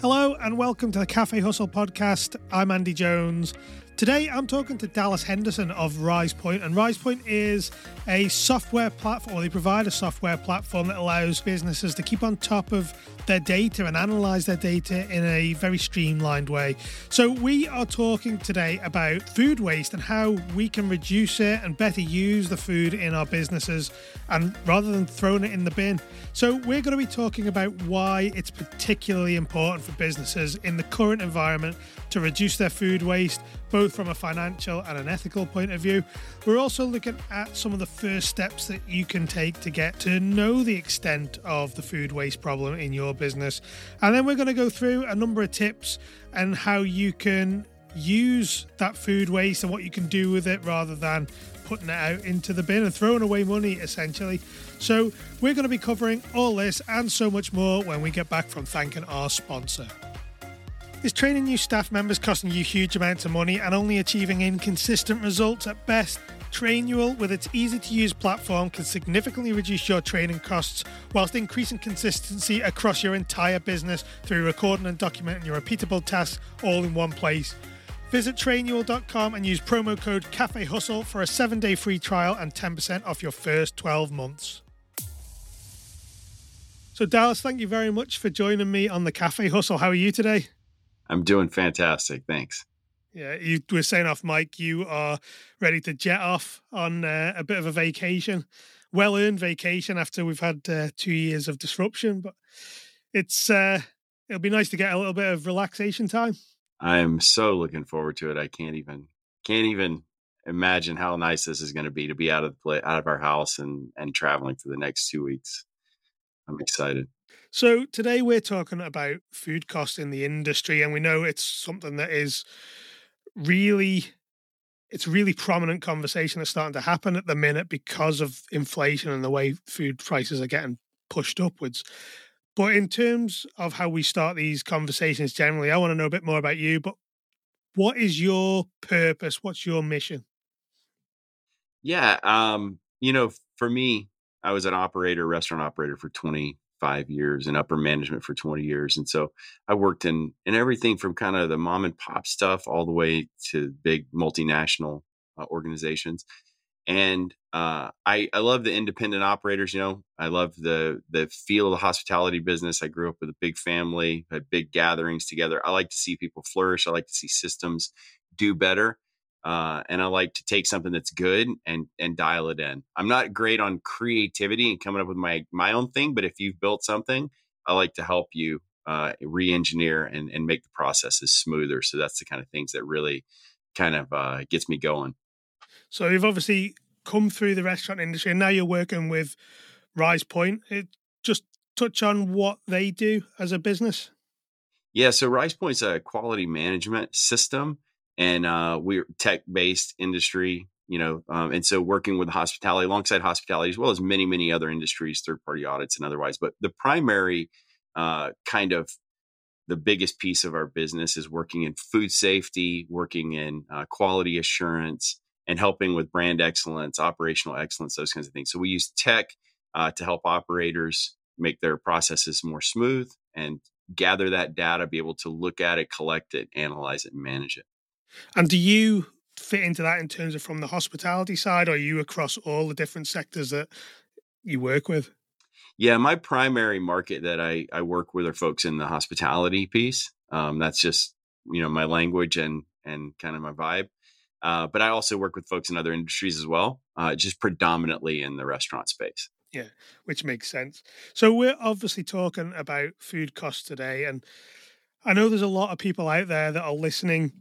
Hello and welcome to the Cafe Hustle podcast. I'm Andy Jones. Today I'm talking to Dallas Henderson of RizePoint, and RizePoint is a software platform, or they provide a software platform that allows businesses to keep on top of their data and analyze their data in a very streamlined way. So, we are talking today about food waste and how we can reduce it and better use the food in our businesses and rather than throwing it in the bin. So, we're going to be talking about why it's particularly important for businesses in the current environment to reduce their food waste, both from a financial and an ethical point of view. We're also looking at some of the first steps that you can take to get to know the extent of the food waste problem in your business. And then we're going to go through a number of tips and how you can use that food waste and what you can do with it rather than putting it out into the bin and throwing away money essentially. So, we're going to be covering all this and so much more when we get back from thanking our sponsor. Is training new staff members costing you huge amounts of money and only achieving inconsistent results at best? Trainual, with its easy to use platform, can significantly reduce your training costs whilst increasing consistency across your entire business through recording and documenting your repeatable tasks all in one place. Visit trainual.com and use promo code Cafe Hustle for a seven day free trial and 10% off your first 12 months. So, Dallas, thank you very much for joining me on the Cafe Hustle. How are you today? I'm doing fantastic. Thanks. Yeah, you were saying off, mic, you are ready to jet off on uh, a bit of a vacation, well earned vacation after we've had uh, two years of disruption. But it's uh, it'll be nice to get a little bit of relaxation time. I'm so looking forward to it. I can't even can't even imagine how nice this is going to be to be out of the play, out of our house and and traveling for the next two weeks. I'm excited. So today we're talking about food costs in the industry, and we know it's something that is really it's really prominent conversation that's starting to happen at the minute because of inflation and the way food prices are getting pushed upwards. But in terms of how we start these conversations generally, I want to know a bit more about you. But what is your purpose? What's your mission? Yeah, um, you know, for me, I was an operator, restaurant operator for 20 five years in upper management for 20 years. And so I worked in, in everything from kind of the mom and pop stuff all the way to big multinational uh, organizations. And uh, I, I love the independent operators. You know, I love the the feel of the hospitality business. I grew up with a big family, had big gatherings together. I like to see people flourish. I like to see systems do better. Uh, and I like to take something that's good and and dial it in. I'm not great on creativity and coming up with my my own thing, but if you've built something, I like to help you uh, re-engineer and and make the processes smoother. So that's the kind of things that really kind of uh, gets me going. So you've obviously come through the restaurant industry, and now you're working with RizePoint. It, just touch on what they do as a business. Yeah, so RizePoint's a quality management system and uh, we're tech based industry you know um, and so working with hospitality alongside hospitality as well as many many other industries third party audits and otherwise but the primary uh, kind of the biggest piece of our business is working in food safety working in uh, quality assurance and helping with brand excellence operational excellence those kinds of things. So we use tech uh, to help operators make their processes more smooth and gather that data be able to look at it collect it analyze it and manage it and do you fit into that in terms of from the hospitality side, or are you across all the different sectors that you work with? Yeah, my primary market that I, I work with are folks in the hospitality piece. Um, that's just you know my language and and kind of my vibe. Uh, but I also work with folks in other industries as well, uh, just predominantly in the restaurant space. Yeah, which makes sense. So we're obviously talking about food costs today, and I know there's a lot of people out there that are listening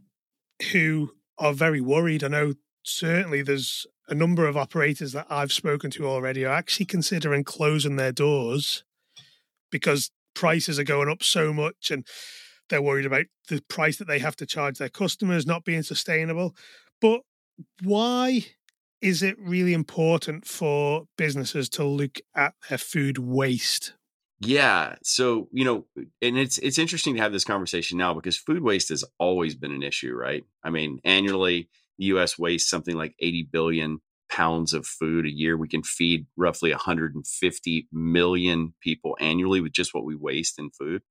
who are very worried. I know certainly there's a number of operators that I've spoken to already are actually considering closing their doors because prices are going up so much and they're worried about the price that they have to charge their customers not being sustainable. But why is it really important for businesses to look at their food waste? Yeah. So, you know, and it's it's interesting to have this conversation now because food waste has always been an issue, right? I mean, annually the US wastes something like 80 billion pounds of food a year. We can feed roughly 150 million people annually with just what we waste in food.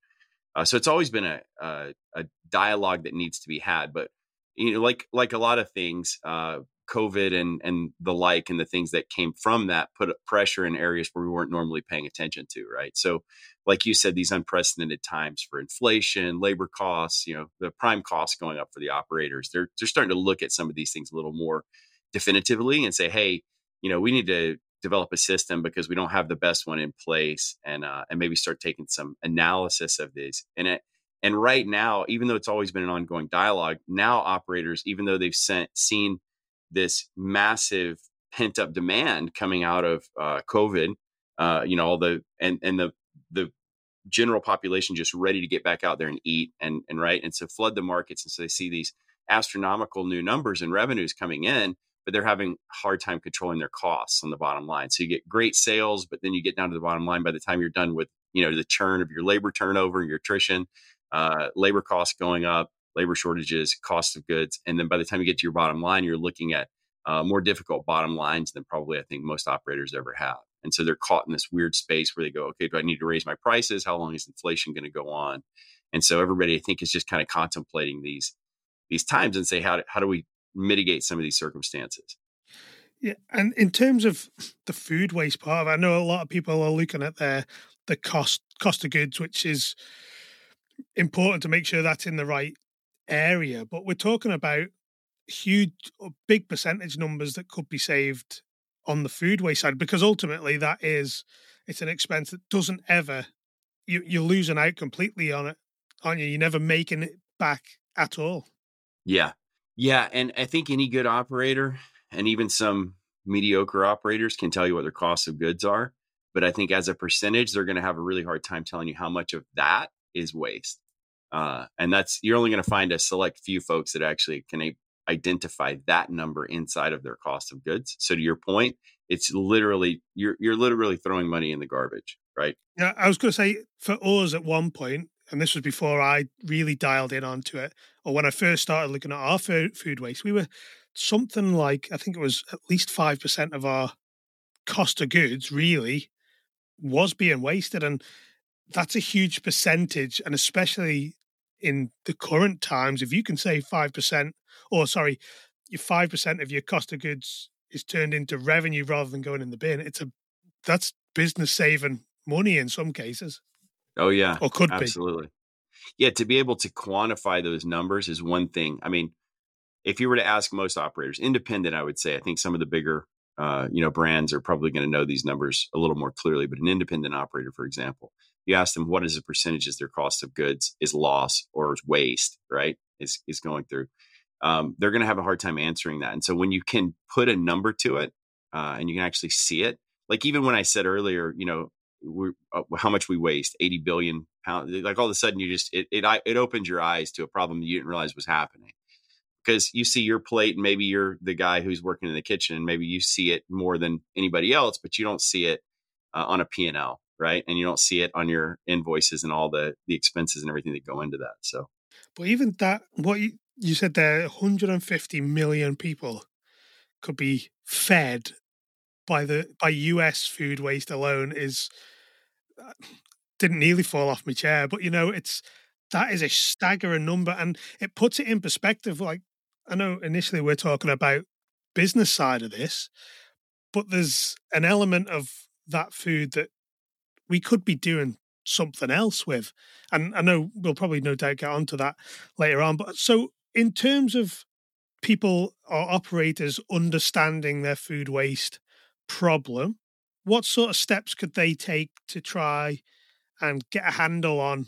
Uh, so it's always been a, a, a dialogue that needs to be had. But you know, like like a lot of things, uh, COVID and and the like, and the things that came from that put pressure in areas where we weren't normally paying attention to. Right. So, like you said, these unprecedented times for inflation, labor costs, you know, the prime costs going up for the operators. They're they're starting to look at some of these things a little more definitively and say, hey, you know, we need to develop a system because we don't have the best one in place and uh, and maybe start taking some analysis of these and it and right now even though it's always been an ongoing dialogue now operators even though they've sent seen this massive pent up demand coming out of uh, covid uh, you know all the and and the the general population just ready to get back out there and eat and and right and so flood the markets and so they see these astronomical new numbers and revenues coming in but they're having a hard time controlling their costs on the bottom line. So you get great sales, but then you get down to the bottom line by the time you're done with, you know, the churn of your labor turnover, and your attrition, uh, labor costs going up, labor shortages, cost of goods. And then by the time you get to your bottom line, you're looking at uh, more difficult bottom lines than probably I think most operators ever have. And so they're caught in this weird space where they go, okay, do I need to raise my prices? How long is inflation going to go on? And so everybody, I think, is just kind of contemplating these these times and say, how, how do we mitigate some of these circumstances. Yeah, and in terms of the food waste part of it, I know a lot of people are looking at their the cost cost of goods, which is important to make sure that's in the right area. But we're talking about huge, uh, big percentage numbers that could be saved on the food waste side, because ultimately that is it's an expense that doesn't ever you you're losing out completely on it, aren't you? You're never making it back at all. Yeah, yeah, and I think any good operator and even some mediocre operators can tell you what their costs of goods are. But I think as a percentage, they're going to have a really hard time telling you how much of that is waste. Uh, and that's you're only going to find a select few folks that actually can a- identify that number inside of their cost of goods. So to your point, it's literally you're you're literally throwing money in the garbage, right? Yeah, I was going to say for us at one point, and this was before I really dialed in onto it, or when I first started looking at our food waste, we were something like I think it was at least five percent of our cost of goods really was being wasted, and that's a huge percentage, and especially in the current times, if you can save five percent, or sorry, your five percent of your cost of goods is turned into revenue rather than going in the bin, it's a that's business saving money in some cases. Oh yeah, or could absolutely. be absolutely. Yeah, to be able to quantify those numbers is one thing. I mean, if you were to ask most operators, independent, I would say, I think some of the bigger, uh, you know, brands are probably going to know these numbers a little more clearly. But an independent operator, for example, you ask them what is the percentage percentages their cost of goods is loss or is waste, right? Is is going through. Um, they're going to have a hard time answering that. And so when you can put a number to it uh, and you can actually see it, like even when I said earlier, you know, we uh, how much we waste 80 billion pounds like all of a sudden you just it, it it opens your eyes to a problem you didn't realize was happening because you see your plate and maybe you're the guy who's working in the kitchen and maybe you see it more than anybody else but you don't see it uh, on a p&l right and you don't see it on your invoices and all the the expenses and everything that go into that so but even that what you, you said there 150 million people could be fed by the by US food waste alone is uh, didn't nearly fall off my chair, but you know it's that is a staggering number, and it puts it in perspective. Like I know initially we're talking about business side of this, but there's an element of that food that we could be doing something else with, and I know we'll probably no doubt get onto that later on. But so in terms of people or operators understanding their food waste problem, what sort of steps could they take to try and get a handle on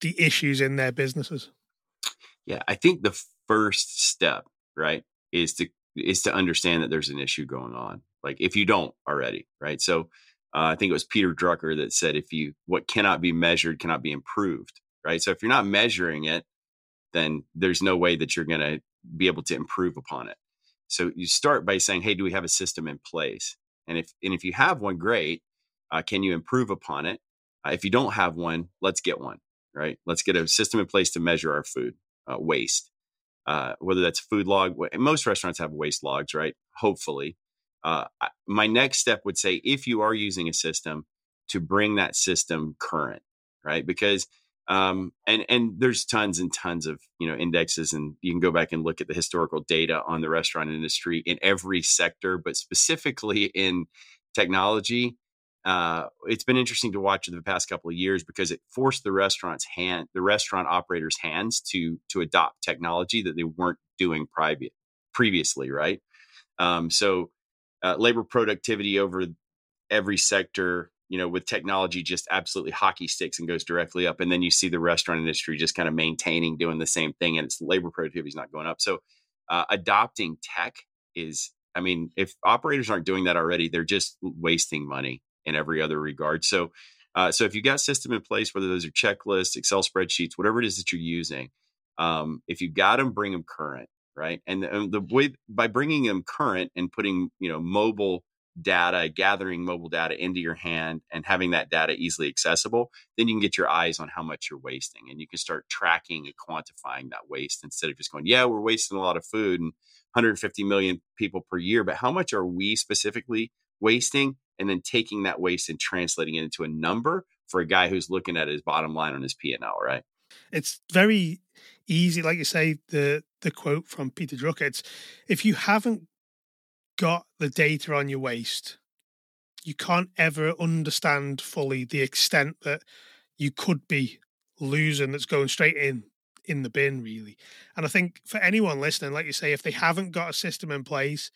the issues in their businesses? Yeah, I think the first step, right, is to is to understand that there's an issue going on. Like if you don't already, right? So uh, I think it was Peter Drucker that said, if you what cannot be measured cannot be improved, right? So if you're not measuring it, then there's no way that you're going to be able to improve upon it. So you start by saying, "Hey, do we have a system in place?" And if and if you have one, great. Uh, can you improve upon it? Uh, if you don't have one, let's get one. Right? Let's get a system in place to measure our food uh, waste. Uh, whether that's food log, most restaurants have waste logs, right? Hopefully. Uh, my next step would say if you are using a system to bring that system current, right? Because um, and and there's tons and tons of you know indexes, and you can go back and look at the historical data on the restaurant industry in every sector, but specifically in technology. Uh, it's been interesting to watch the past couple of years because it forced the restaurant's hand, the restaurant operators' hands to to adopt technology that they weren't doing private previously, right? Um, so uh, labor productivity over every sector you know, with technology just absolutely hockey sticks and goes directly up. And then you see the restaurant industry just kind of maintaining, doing the same thing, and its labor productivity is not going up. So, uh, adopting tech is, I mean, if operators aren't doing that already, they're just wasting money in every other regard. So, uh, so if you've got system in place, whether those are checklists, Excel spreadsheets, whatever it is that you're using, um, if you've got them, bring them current, right? And, and um, the way by bringing them current and putting, you know, mobile data, gathering mobile data into your hand and having that data easily accessible, then you can get your eyes on how much you're wasting and you can start tracking and quantifying that waste instead of just going, yeah, we're wasting a lot of food and 150 million people per year, but how much are we specifically wasting? And then taking that waste and translating it into a number for a guy who's looking at his bottom line on his P&L, right? It's very easy, like you say, the the quote from Peter Drucker. It's if you haven't got the data on your waste, you can't ever understand fully the extent that you could be losing that's going straight in in the bin really and i think for anyone listening like you say if they haven't got a system in place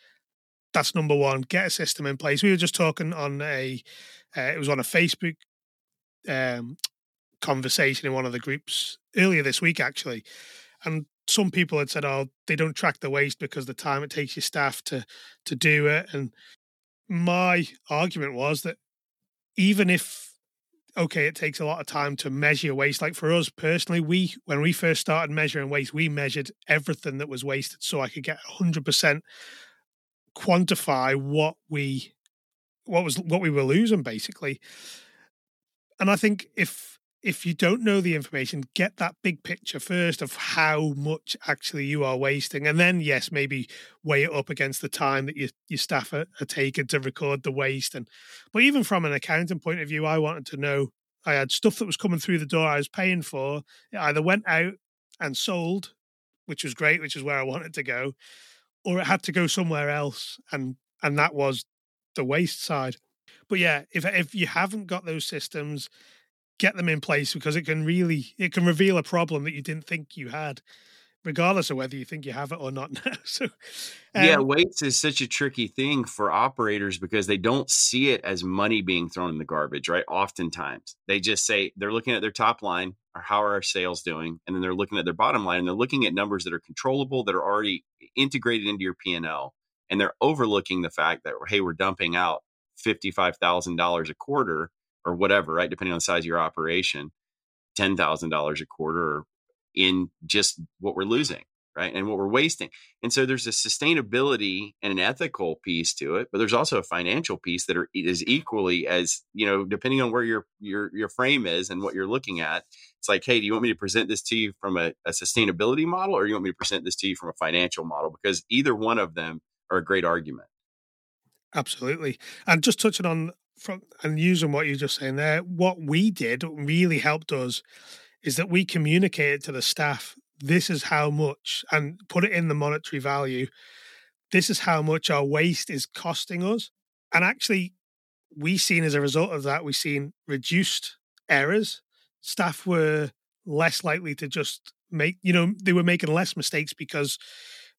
that's number one get a system in place we were just talking on a uh, it was on a facebook um, conversation in one of the groups earlier this week actually and some people had said, "Oh, they don't track the waste because the time it takes your staff to to do it." And my argument was that even if okay, it takes a lot of time to measure waste. Like for us personally, we when we first started measuring waste, we measured everything that was wasted, so I could get hundred percent quantify what we what was what we were losing basically. And I think if if you don't know the information, get that big picture first of how much actually you are wasting. And then, yes, maybe weigh it up against the time that your, your staff are, are taking to record the waste. And But even from an accounting point of view, I wanted to know I had stuff that was coming through the door I was paying for. It either went out and sold, which was great, which is where I wanted to go, or it had to go somewhere else. And, and that was the waste side. But yeah, if if you haven't got those systems, get them in place because it can really it can reveal a problem that you didn't think you had regardless of whether you think you have it or not now. So um, yeah waste is such a tricky thing for operators because they don't see it as money being thrown in the garbage right oftentimes. They just say they're looking at their top line or how are our sales doing? And then they're looking at their bottom line and they're looking at numbers that are controllable that are already integrated into your p&l and they're overlooking the fact that hey we're dumping out $55000 a quarter or whatever, right? Depending on the size of your operation, ten thousand dollars a quarter in just what we're losing, right? And what we're wasting. And so there's a sustainability and an ethical piece to it, but there's also a financial piece that are, is equally as you know, depending on where your your your frame is and what you're looking at. It's like, hey, do you want me to present this to you from a, a sustainability model, or you want me to present this to you from a financial model? Because either one of them are a great argument. Absolutely. And just touching on from and using what you're just saying there, what we did really helped us is that we communicated to the staff this is how much and put it in the monetary value. This is how much our waste is costing us. And actually, we seen as a result of that, we seen reduced errors. Staff were less likely to just make, you know, they were making less mistakes because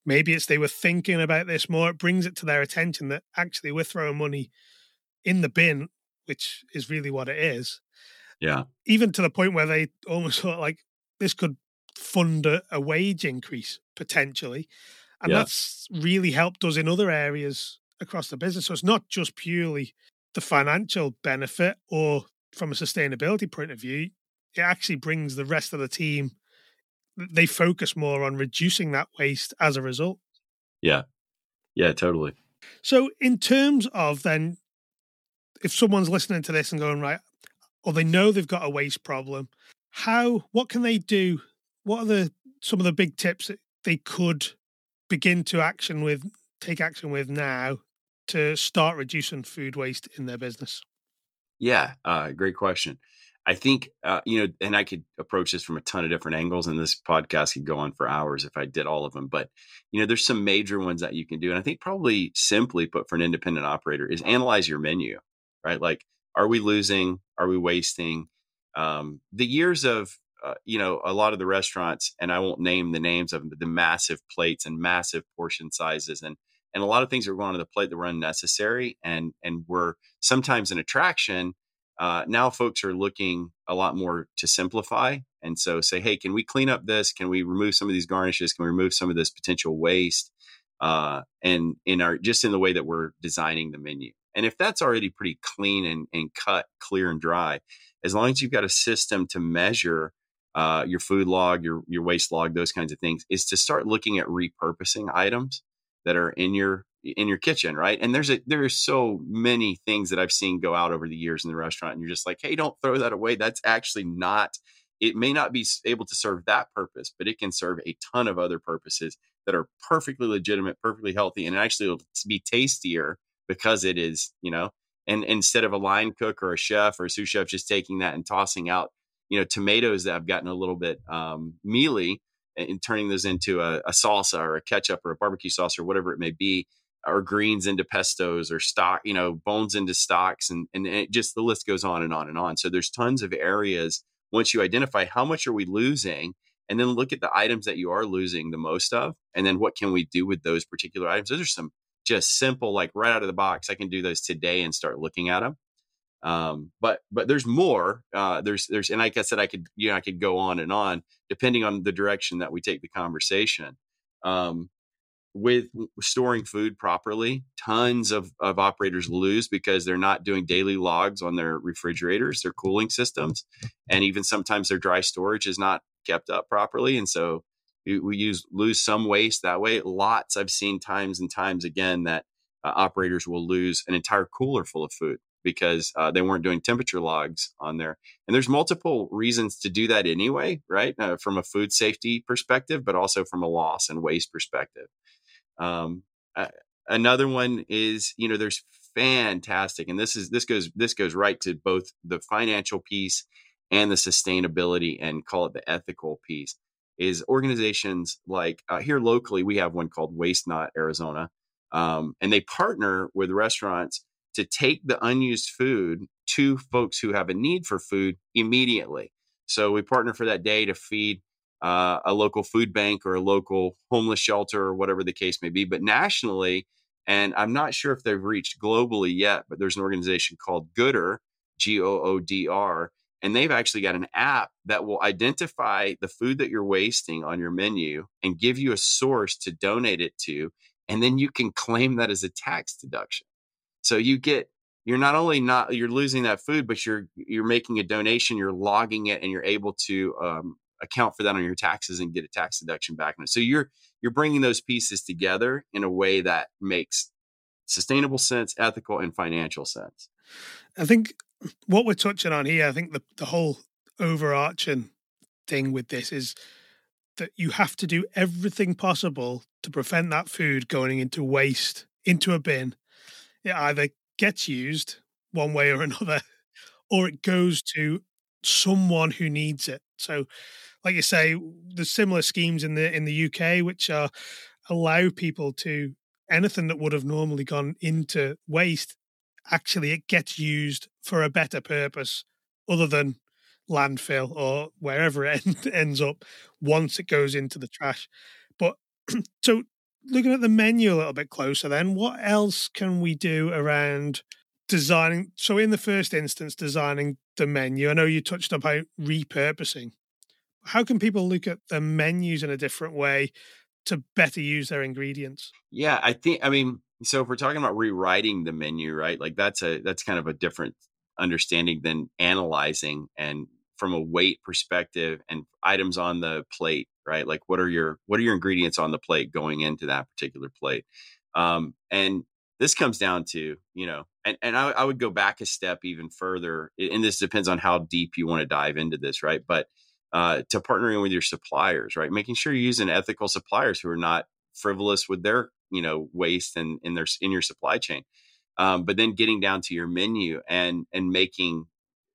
maybe it's they were thinking about this more. It brings it to their attention that actually we're throwing money in the bin, which is really what it is. Yeah. Even to the point where they almost thought like this could fund a, a wage increase potentially. And yeah. that's really helped us in other areas across the business. So it's not just purely the financial benefit or from a sustainability point of view, it actually brings the rest of the team they focus more on reducing that waste as a result. Yeah. Yeah, totally. So in terms of then if someone's listening to this and going right, or they know they've got a waste problem, how what can they do? What are the some of the big tips that they could begin to action with, take action with now to start reducing food waste in their business? Yeah, uh, great question. I think, uh, you know, and I could approach this from a ton of different angles, and this podcast could go on for hours if I did all of them. But, you know, there's some major ones that you can do. And I think probably simply put for an independent operator is analyze your menu, right? Like, are we losing? Are we wasting? Um, the years of, uh, you know, a lot of the restaurants, and I won't name the names of them, but the massive plates and massive portion sizes and, and a lot of things are going on the plate that were unnecessary and, and were sometimes an attraction uh, now folks are looking a lot more to simplify and so say hey can we clean up this can we remove some of these garnishes can we remove some of this potential waste uh, and in our just in the way that we're designing the menu and if that's already pretty clean and, and cut clear and dry as long as you've got a system to measure uh, your food log your your waste log those kinds of things is to start looking at repurposing items that are in your in your kitchen, right? And there's a there are so many things that I've seen go out over the years in the restaurant, and you're just like, hey, don't throw that away. That's actually not. It may not be able to serve that purpose, but it can serve a ton of other purposes that are perfectly legitimate, perfectly healthy, and actually will be tastier because it is, you know. And instead of a line cook or a chef or a sous chef just taking that and tossing out, you know, tomatoes that have gotten a little bit um, mealy and turning those into a, a salsa or a ketchup or a barbecue sauce or whatever it may be, or greens into pestos or stock, you know, bones into stocks, and and it just the list goes on and on and on. So there's tons of areas once you identify how much are we losing, and then look at the items that you are losing the most of, and then what can we do with those particular items. Those are some just simple, like right out of the box. I can do those today and start looking at them. Um, but but there's more. Uh, there's there's and like I said, I could you know I could go on and on depending on the direction that we take the conversation. Um, with storing food properly, tons of, of operators lose because they're not doing daily logs on their refrigerators, their cooling systems, and even sometimes their dry storage is not kept up properly. And so we, use lose some waste that way. Lots I've seen times and times again that uh, operators will lose an entire cooler full of food because uh, they weren't doing temperature logs on there. And there's multiple reasons to do that anyway, right? Uh, from a food safety perspective, but also from a loss and waste perspective. Um, uh, another one is, you know, there's fantastic, and this is this goes this goes right to both the financial piece and the sustainability and call it the ethical piece. Is organizations like uh, here locally, we have one called Waste Not Arizona, um, and they partner with restaurants to take the unused food to folks who have a need for food immediately. So we partner for that day to feed uh, a local food bank or a local homeless shelter or whatever the case may be. But nationally, and I'm not sure if they've reached globally yet, but there's an organization called Goodr, G O O D R, and they've actually got an app that will identify the food that you're wasting on your menu and give you a source to donate it to. And then you can claim that as a tax deduction. So you get you're not only not you're losing that food, but you're you're making a donation, you're logging it, and you're able to um, account for that on your taxes and get a tax deduction back. So you're you're bringing those pieces together in a way that makes sustainable sense, ethical, and financial sense. I think what we're touching on here, I think the the whole overarching thing with this is that you have to do everything possible to prevent that food going into waste into a bin. It either gets used one way or another, or it goes to someone who needs it. So like you say, there's similar schemes in the in the UK which are allow people to anything that would have normally gone into waste actually it gets used for a better purpose other than landfill or wherever it ends up once it goes into the trash. But so looking at the menu a little bit closer then what else can we do around designing so in the first instance designing the menu? I know you touched about repurposing. How can people look at the menus in a different way to better use their ingredients? Yeah, I think I mean, so if we're talking about rewriting the menu, right? Like that's a that's kind of a different understanding than analyzing and from a weight perspective and items on the plate, right? Like what are your what are your ingredients on the plate going into that particular plate? Um, and this comes down to you know and, and I, I would go back a step even further and this depends on how deep you want to dive into this right but uh, to partnering with your suppliers, right? Making sure you're using ethical suppliers who are not frivolous with their, you know, waste and in their in your supply chain. Um, but then getting down to your menu and and making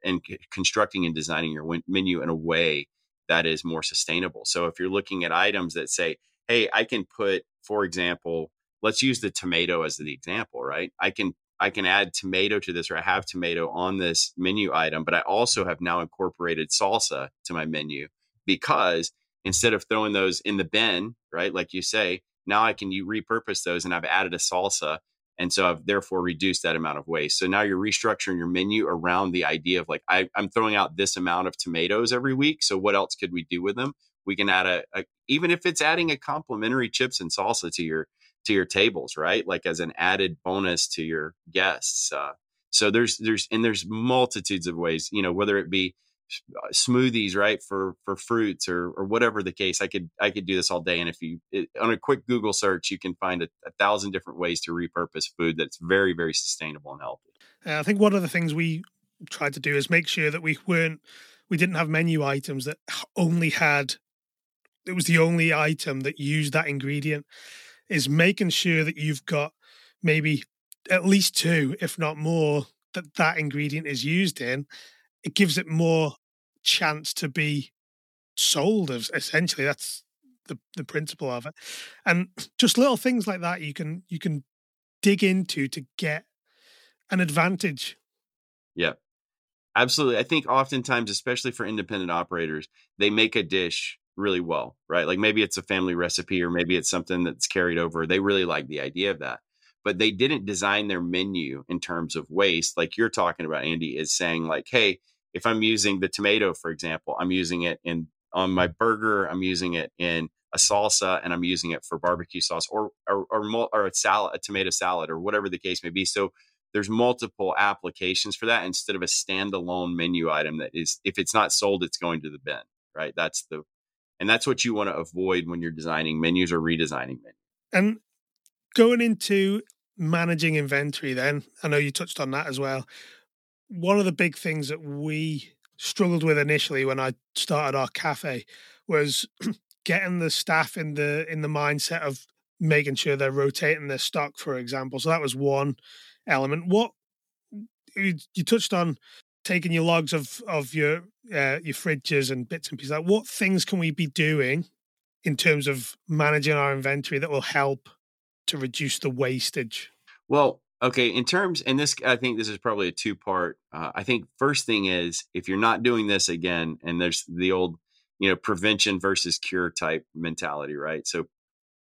and constructing and designing your menu in a way that is more sustainable. So if you're looking at items that say, hey, I can put, for example, let's use the tomato as the example, right? I can I can add tomato to this or I have tomato on this menu item, but I also have now incorporated salsa to my menu because instead of throwing those in the bin, right, like you say, now I can you repurpose those and I've added a salsa and so I've therefore reduced that amount of waste. So now you're restructuring your menu around the idea of like, I, am throwing out this amount of tomatoes every week. So what else could we do with them? We can add a, a even if it's adding a complimentary chips and salsa to your to your tables, right? Like as an added bonus to your guests. Uh, so there's there's and there's multitudes of ways, you know, whether it be smoothies right for for fruits or or whatever the case i could i could do this all day and if you it, on a quick google search you can find a, a, thousand different ways to repurpose food that's very very sustainable and healthy. Uh, i think one of the things we tried to do is make sure that we weren't we didn't have menu items that only had it was the only item that used that ingredient is making sure that you've got maybe at least two if not more that that ingredient is used in it gives it more chance to be sold essentially that's the the principle of it. And just little things like that you can you can dig into to get an advantage. Yeah. Absolutely. I think oftentimes especially for independent operators they make a dish really well right? Like maybe it's a family recipe or maybe it's something that's carried over. They really like the idea of that. But they didn't design their menu in terms of waste like you're talking about andy is saying like hey if I'm using the tomato, for example, I'm using it in on my burger, I'm using it in a salsa, and I'm using it for barbecue sauce or or or, or a salad, a tomato salad, or whatever the case may be. So there's multiple applications for that instead of a standalone menu item that is if it's not sold, it's going to the bin, right? That's the and that's what you want to avoid when you're designing menus or redesigning menus. And going into managing inventory, then I know you touched on that as well one of the big things that we struggled with initially when I started our cafe was getting the staff in the in the mindset of making sure they're rotating their stock, for example. So that was one element. What you, touched on taking your logs of of your uh, your fridges and bits and pieces. Like, what things can we be doing in terms of managing our inventory that will help to reduce the wastage? Well, Okay, in terms, and this, I think this is probably a two part. Uh, I think first thing is if you're not doing this again, and there's the old, you know, prevention versus cure type mentality, right? So,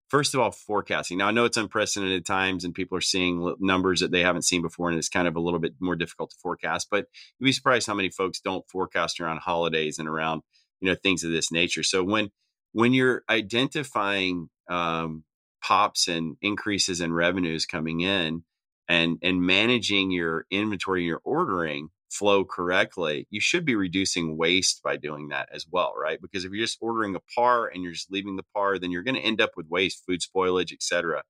first of all, forecasting. Now, I know it's unprecedented times, and people are seeing numbers that they haven't seen before, and it's kind of a little bit more difficult to forecast. But you'd be surprised how many folks don't forecast around holidays and around, you know, things of this nature. So when when you're identifying um, pops and increases in revenues coming in and and managing your inventory and your ordering flow correctly, you should be reducing waste by doing that as well, right? Because if you're just ordering a par and you're just leaving the par, then you're going to end up with waste, food spoilage, etc.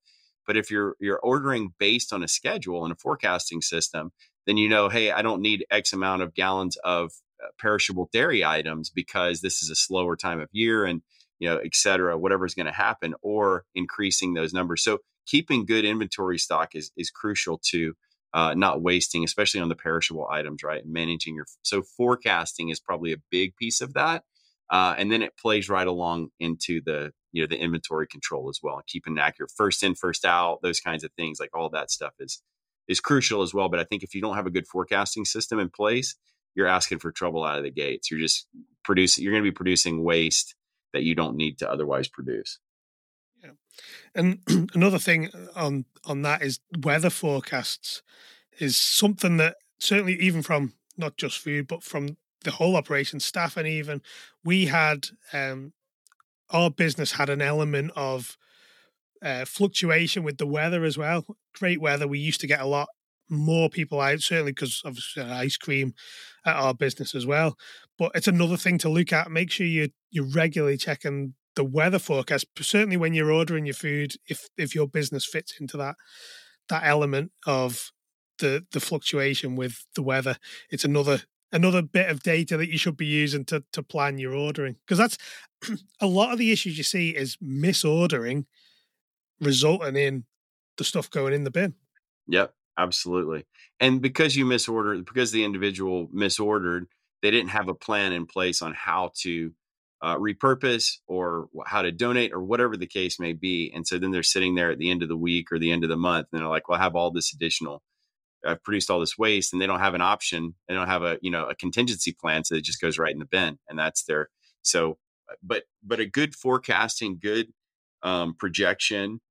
But if you're you're ordering based on a schedule and a forecasting system, then you know, hey, I don't need X amount of gallons of uh, perishable dairy items because this is a slower time of year and you know, et cetera, whatever's going to happen, or increasing those numbers. So keeping good inventory stock is is crucial to uh, not wasting, especially on the perishable items, right? Managing your so forecasting is probably a big piece of that, uh, and then it plays right along into the you know the inventory control as well, keeping accurate first in, first out, those kinds of things, like all that stuff is is crucial as well. But I think if you don't have a good forecasting system in place, you're asking for trouble out of the gates. You're just producing. You're going to be producing waste that you don't need to otherwise produce. Yeah. And another thing on on that is weather forecasts is something that certainly even from not just food but from the whole operation staff and even we had um our business had an element of uh, fluctuation with the weather as well. Great weather. We used to get a lot more people out, certainly because of ice cream at our business as well. But it's another thing to look at. Make sure you you're regularly checking the weather forecast. Certainly when you're ordering your food, if if your business fits into that that element of the the fluctuation with the weather, it's another another bit of data that you should be using to to plan your ordering because that's a lot of the issues you see is misordering resulting in the stuff going in the bin. Yep absolutely. And because you misordered, because the individual misordered, they didn't have a plan in place on how to uh, repurpose or how to donate or whatever the case may be. And so then they're sitting there at the end of the week or the end of the month and they're like, well, I have all this additional, I've produced all this waste and they don't have an option. They don't have a, you know, a contingency plan. So it just goes right in the bin and that's their, so, uh, but, but a good forecasting, good um, projection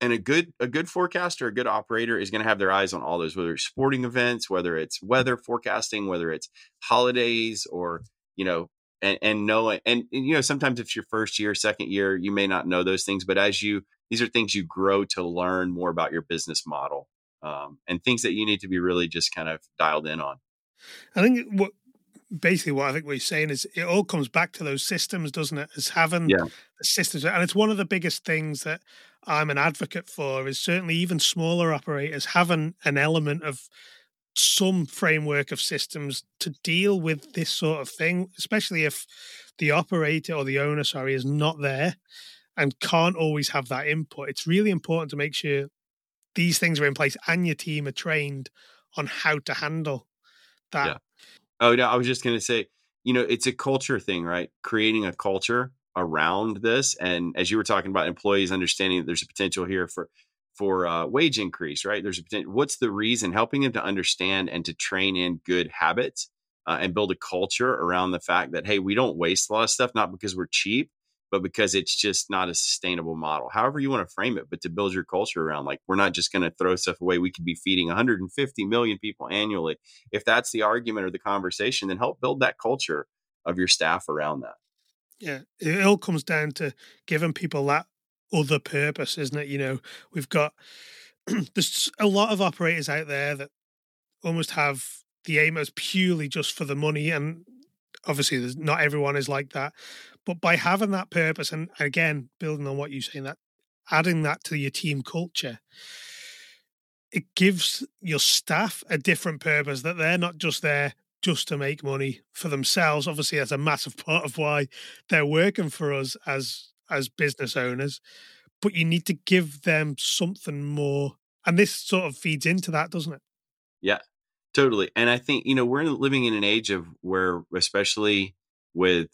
and a good a good forecaster a good operator is going to have their eyes on all those whether it's sporting events whether it's weather forecasting whether it's holidays or you know and, and know and, and you know sometimes if your first year second year you may not know those things but as you these are things you grow to learn more about your business model um, and things that you need to be really just kind of dialed in on i think what basically what i think we're saying is it all comes back to those systems doesn't it as having yeah. systems and it's one of the biggest things that i'm an advocate for is certainly even smaller operators having an element of some framework of systems to deal with this sort of thing, especially if the operator or the owner, sorry, is not there and can't always have that input. It's really important to make sure these things are in place and your team are trained on how to handle that. Yeah. Oh, no, I was just going to say, you know, it's a culture thing, right? Creating a culture around this. And as you were talking about employees understanding that there's a potential here for for uh, wage increase, right? There's a. What's the reason? Helping them to understand and to train in good habits uh, and build a culture around the fact that hey, we don't waste a lot of stuff not because we're cheap, but because it's just not a sustainable model. However you want to frame it, but to build your culture around like we're not just going to throw stuff away. We could be feeding 150 million people annually. If that's the argument or the conversation, then help build that culture of your staff around that. Yeah, it all comes down to giving people that other purpose, isn't it? You know, we've got there's a lot of operators out there that almost have the aim as purely just for the money, and obviously, there's not everyone is like that. But by having that purpose, and again, building on what you're saying, that adding that to your team culture, it gives your staff a different purpose that they're not just there just to make money for themselves. Obviously, that's a massive part of why they're working for us as as business owners, but you need to give them something more. And this sort of feeds into that, doesn't it? Yeah, totally. And I think, you know, we're living in an age of where, especially with,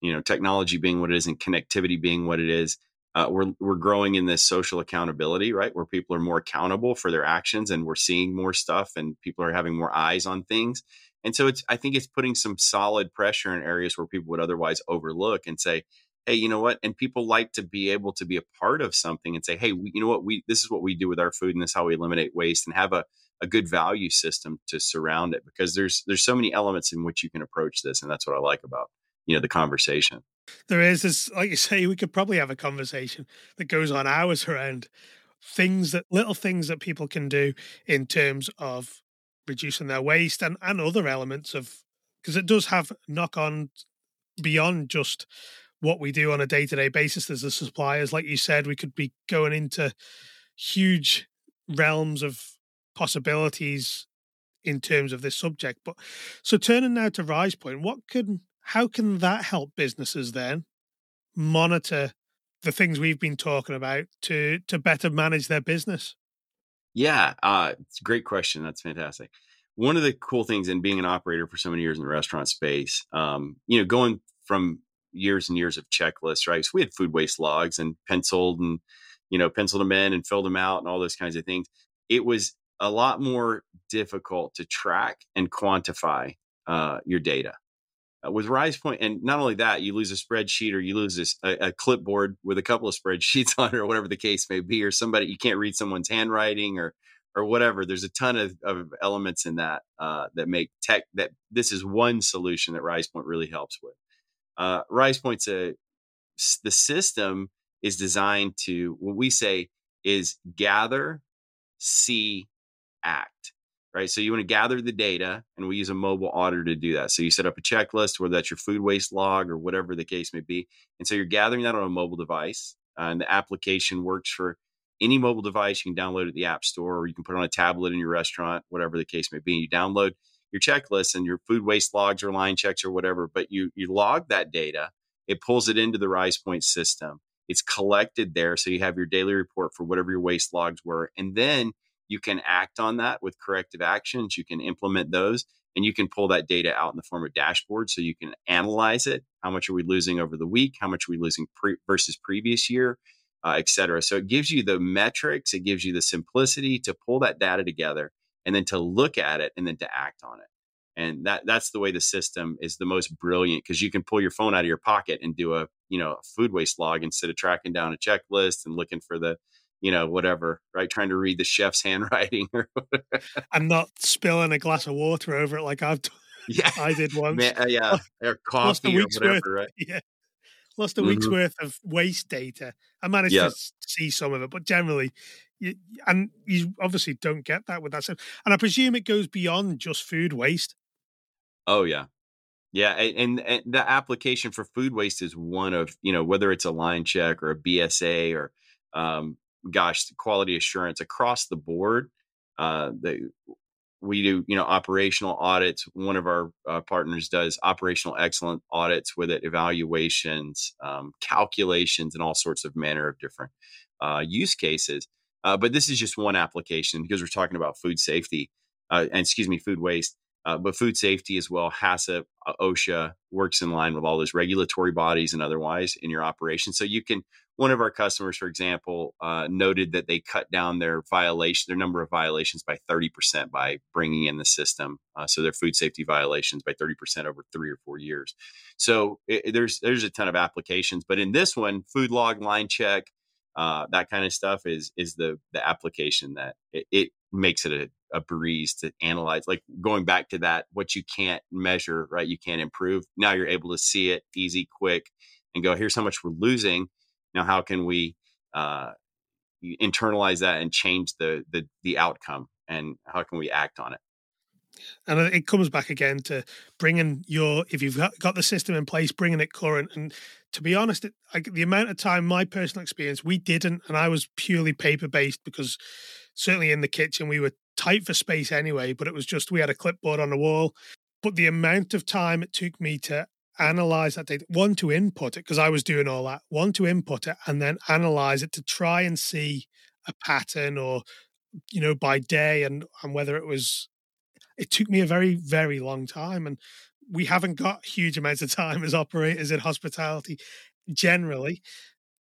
you know, technology being what it is and connectivity being what it is, uh, we're we're growing in this social accountability, right? Where people are more accountable for their actions, and we're seeing more stuff, and people are having more eyes on things. And so it's I think it's putting some solid pressure in areas where people would otherwise overlook and say, hey, you know what? And people like to be able to be a part of something and say, hey, we, you know what? We this is what we do with our food, and this is how we eliminate waste, and have a a good value system to surround it because there's there's so many elements in which you can approach this, and that's what I like about you know the conversation. There is this, like you say, we could probably have a conversation that goes on hours around things that little things that people can do in terms of reducing their waste and and other elements of because it does have knock on beyond just what we do on a day to day basis as the suppliers. Like you said, we could be going into huge realms of possibilities in terms of this subject. But so turning now to RizePoint, what can how can that help businesses then monitor the things we've been talking about to to better manage their business? Yeah, uh, it's a great question. That's fantastic. One of the cool things in being an operator for so many years in the restaurant space, um, you know, going from years and years of checklists, right? So we had food waste logs and penciled and, you know, penciled them in and filled them out and all those kinds of things. It was a lot more difficult to track and quantify uh, your data. Uh, with RizePoint, and not only that, you lose a spreadsheet or you lose this, a, a, clipboard with a couple of spreadsheets on it, or whatever the case may be, or somebody you can't read someone's handwriting or or whatever. There's a ton of, of elements in that uh, that make tech that this is one solution that RizePoint really helps with uh, RizePoint's a the system is designed to what we say is gather, see, act. Right. So you want to gather the data, and we use a mobile auditor to do that. So you set up a checklist, whether that's your food waste log or whatever the case may be. And so you're gathering that on a mobile device. Uh, and the application works for any mobile device. You can download it at the App Store, or you can put it on a tablet in your restaurant, whatever the case may be. You download your checklist and your food waste logs or line checks or whatever, but you you log that data, it pulls it into the RizePoint system. It's collected there, so you have your daily report for whatever your waste logs were, and then you can act on that with corrective actions. You can implement those and you can pull that data out in the form of dashboards so you can analyze it. How much are we losing over the week? How much are we losing pre- versus previous year, uh, et cetera. So it gives you the metrics, it gives you the simplicity to pull that data together and then to look at it and then to act on it. And that that's the way the system is the most brilliant because you can pull your phone out of your pocket and do a you know a food waste log instead of tracking down a checklist and looking for the you know, whatever, right? Trying to read the chef's handwriting or and not spilling a glass of water over it like I've done. Yeah, I did once. Man, uh, yeah, or coffee or whatever, worth, right? Yeah, lost a week's mm-hmm. worth of waste data. I managed yep. to see some of it, but generally, you, and you obviously don't get that with that. So, and I presume it goes beyond just food waste. Oh yeah, yeah, and, and the application for food waste is one of you know whether it's a line check or a BSA or um, gosh, quality assurance across the board. Uh, the, we do, you know, operational audits. One of our uh, partners does operational excellent audits with it, evaluations, um, calculations, and all sorts of manner of different uh, use cases. Uh, but this is just one application because we're talking about food safety uh, and excuse me, food waste. Uh, but food safety as well, HACCP, uh, OSHA works in line with all those regulatory bodies and otherwise in your operation. So you can one of our customers, for example, uh, noted that they cut down their violation, their number of violations by 30% by bringing in the system. Uh, so their food safety violations by 30% over three or four years. So it, there's there's a ton of applications, but in this one, food log, line check, uh, that kind of stuff is is the the application that it, it makes it a, a breeze to analyze. Like going back to that, what you can't measure, right? You can't improve. Now you're able to see it easy, quick, and go. Here's how much we're losing now how can we uh, internalize that and change the, the the outcome and how can we act on it and it comes back again to bringing your if you've got the system in place bringing it current and to be honest it, I, the amount of time my personal experience we didn't and i was purely paper based because certainly in the kitchen we were tight for space anyway but it was just we had a clipboard on the wall but the amount of time it took me to analyze that data, one to input it, because I was doing all that, one to input it and then analyze it to try and see a pattern or, you know, by day and, and whether it was, it took me a very, very long time. And we haven't got huge amounts of time as operators in hospitality generally.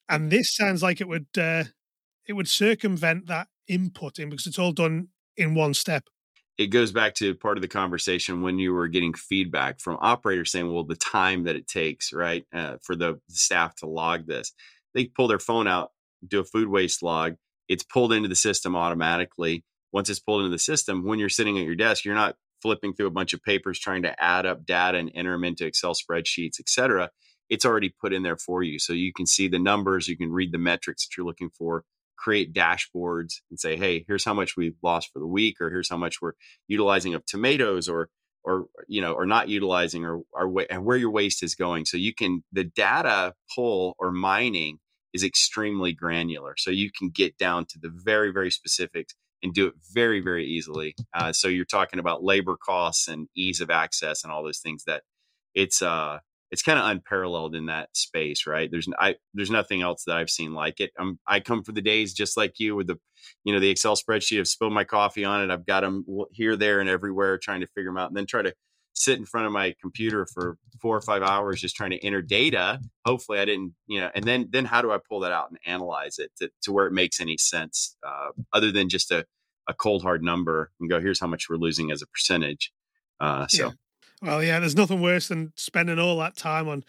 And this sounds like it would, uh, it would circumvent that inputting because it's all done in one step it goes back to part of the conversation when you were getting feedback from operators saying, well, the time that it takes, right, uh, for the staff to log this. They pull their phone out, do a food waste log. It's pulled into the system automatically. Once it's pulled into the system, when you're sitting at your desk, you're not flipping through a bunch of papers trying to add up data and enter them into Excel spreadsheets, et cetera. It's already put in there for you. So you can see the numbers, you can read the metrics that you're looking for create dashboards and say, hey, here's how much we've lost for the week, or here's how much we're utilizing of tomatoes, or or you know, or not utilizing, or, or and where your waste is going. So you can the data pull or mining is extremely granular, so you can get down to the very very specifics and do it very very easily. Uh, so you're talking about labor costs and ease of access and all those things that it's uh it's kind of unparalleled in that space, right? There's I there's nothing else that I've seen like it. I'm, I come for the days just like you with the, you know, the Excel spreadsheet. I've spilled my coffee on it. I've got them here, there, and everywhere, trying to figure them out, and then try to sit in front of my computer for four or five hours just trying to enter data. Hopefully, I didn't, you know, and then then how do I pull that out and analyze it to, to where it makes any sense, uh, other than just a a cold hard number and go, here's how much we're losing as a percentage. Uh, so. Yeah well, yeah, there's nothing worse than spending all that time on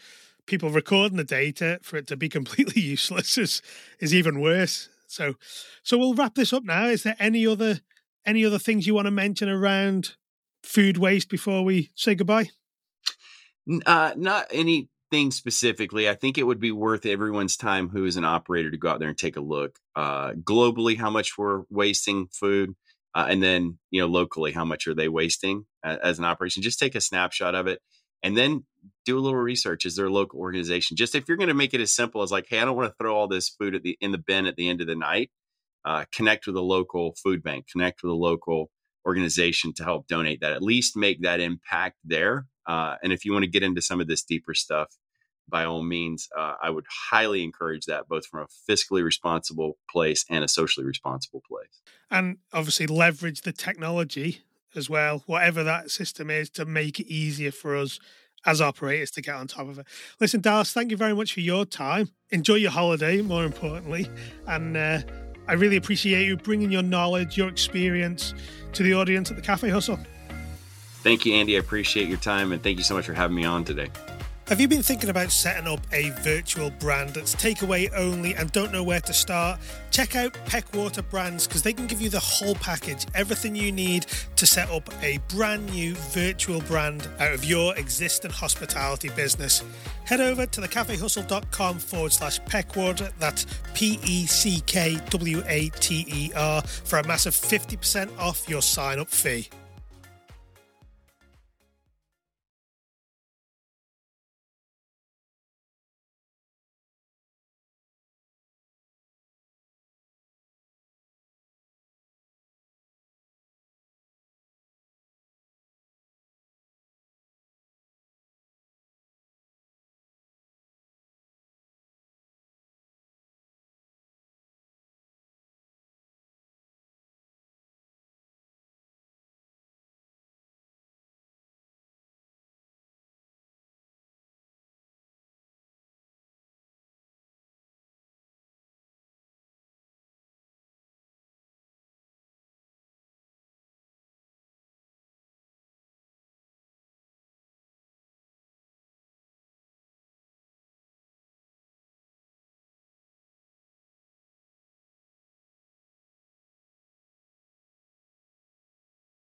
people recording the data for it to be completely useless is is even worse. So, so we'll wrap this up now. Is there any other any other things you want to mention around food waste before we say goodbye? Uh, not anything specifically. I think it would be worth everyone's time who is an operator to go out there and take a look. Uh, globally, how much we're wasting food uh, and then you know locally how much are they wasting as, as an operation just take a snapshot of it and then do a little research is there a local organization just if you're going to make it as simple as like hey i don't want to throw all this food at the in the bin at the end of the night uh, connect with a local food bank connect with a local organization to help donate that at least make that impact there uh, and if you want to get into some of this deeper stuff by all means, uh, I would highly encourage that, both from a fiscally responsible place and a socially responsible place. And obviously, leverage the technology as well, whatever that system is, to make it easier for us as operators to get on top of it. Listen, Dallas, thank you very much for your time. Enjoy your holiday, more importantly. And uh, I really appreciate you bringing your knowledge, your experience to the audience at the Cafe Hustle. Thank you, Andy. I appreciate your time and thank you so much for having me on today. Have you been thinking about setting up a virtual brand that's takeaway only and don't know where to start? Check out Peckwater Brands because they can give you the whole package, everything you need to set up a brand new virtual brand out of your existing hospitality business. Head over to thecafehustle.com forward slash Peckwater, that's P E C K W A T E R, for a massive 50% off your sign up fee.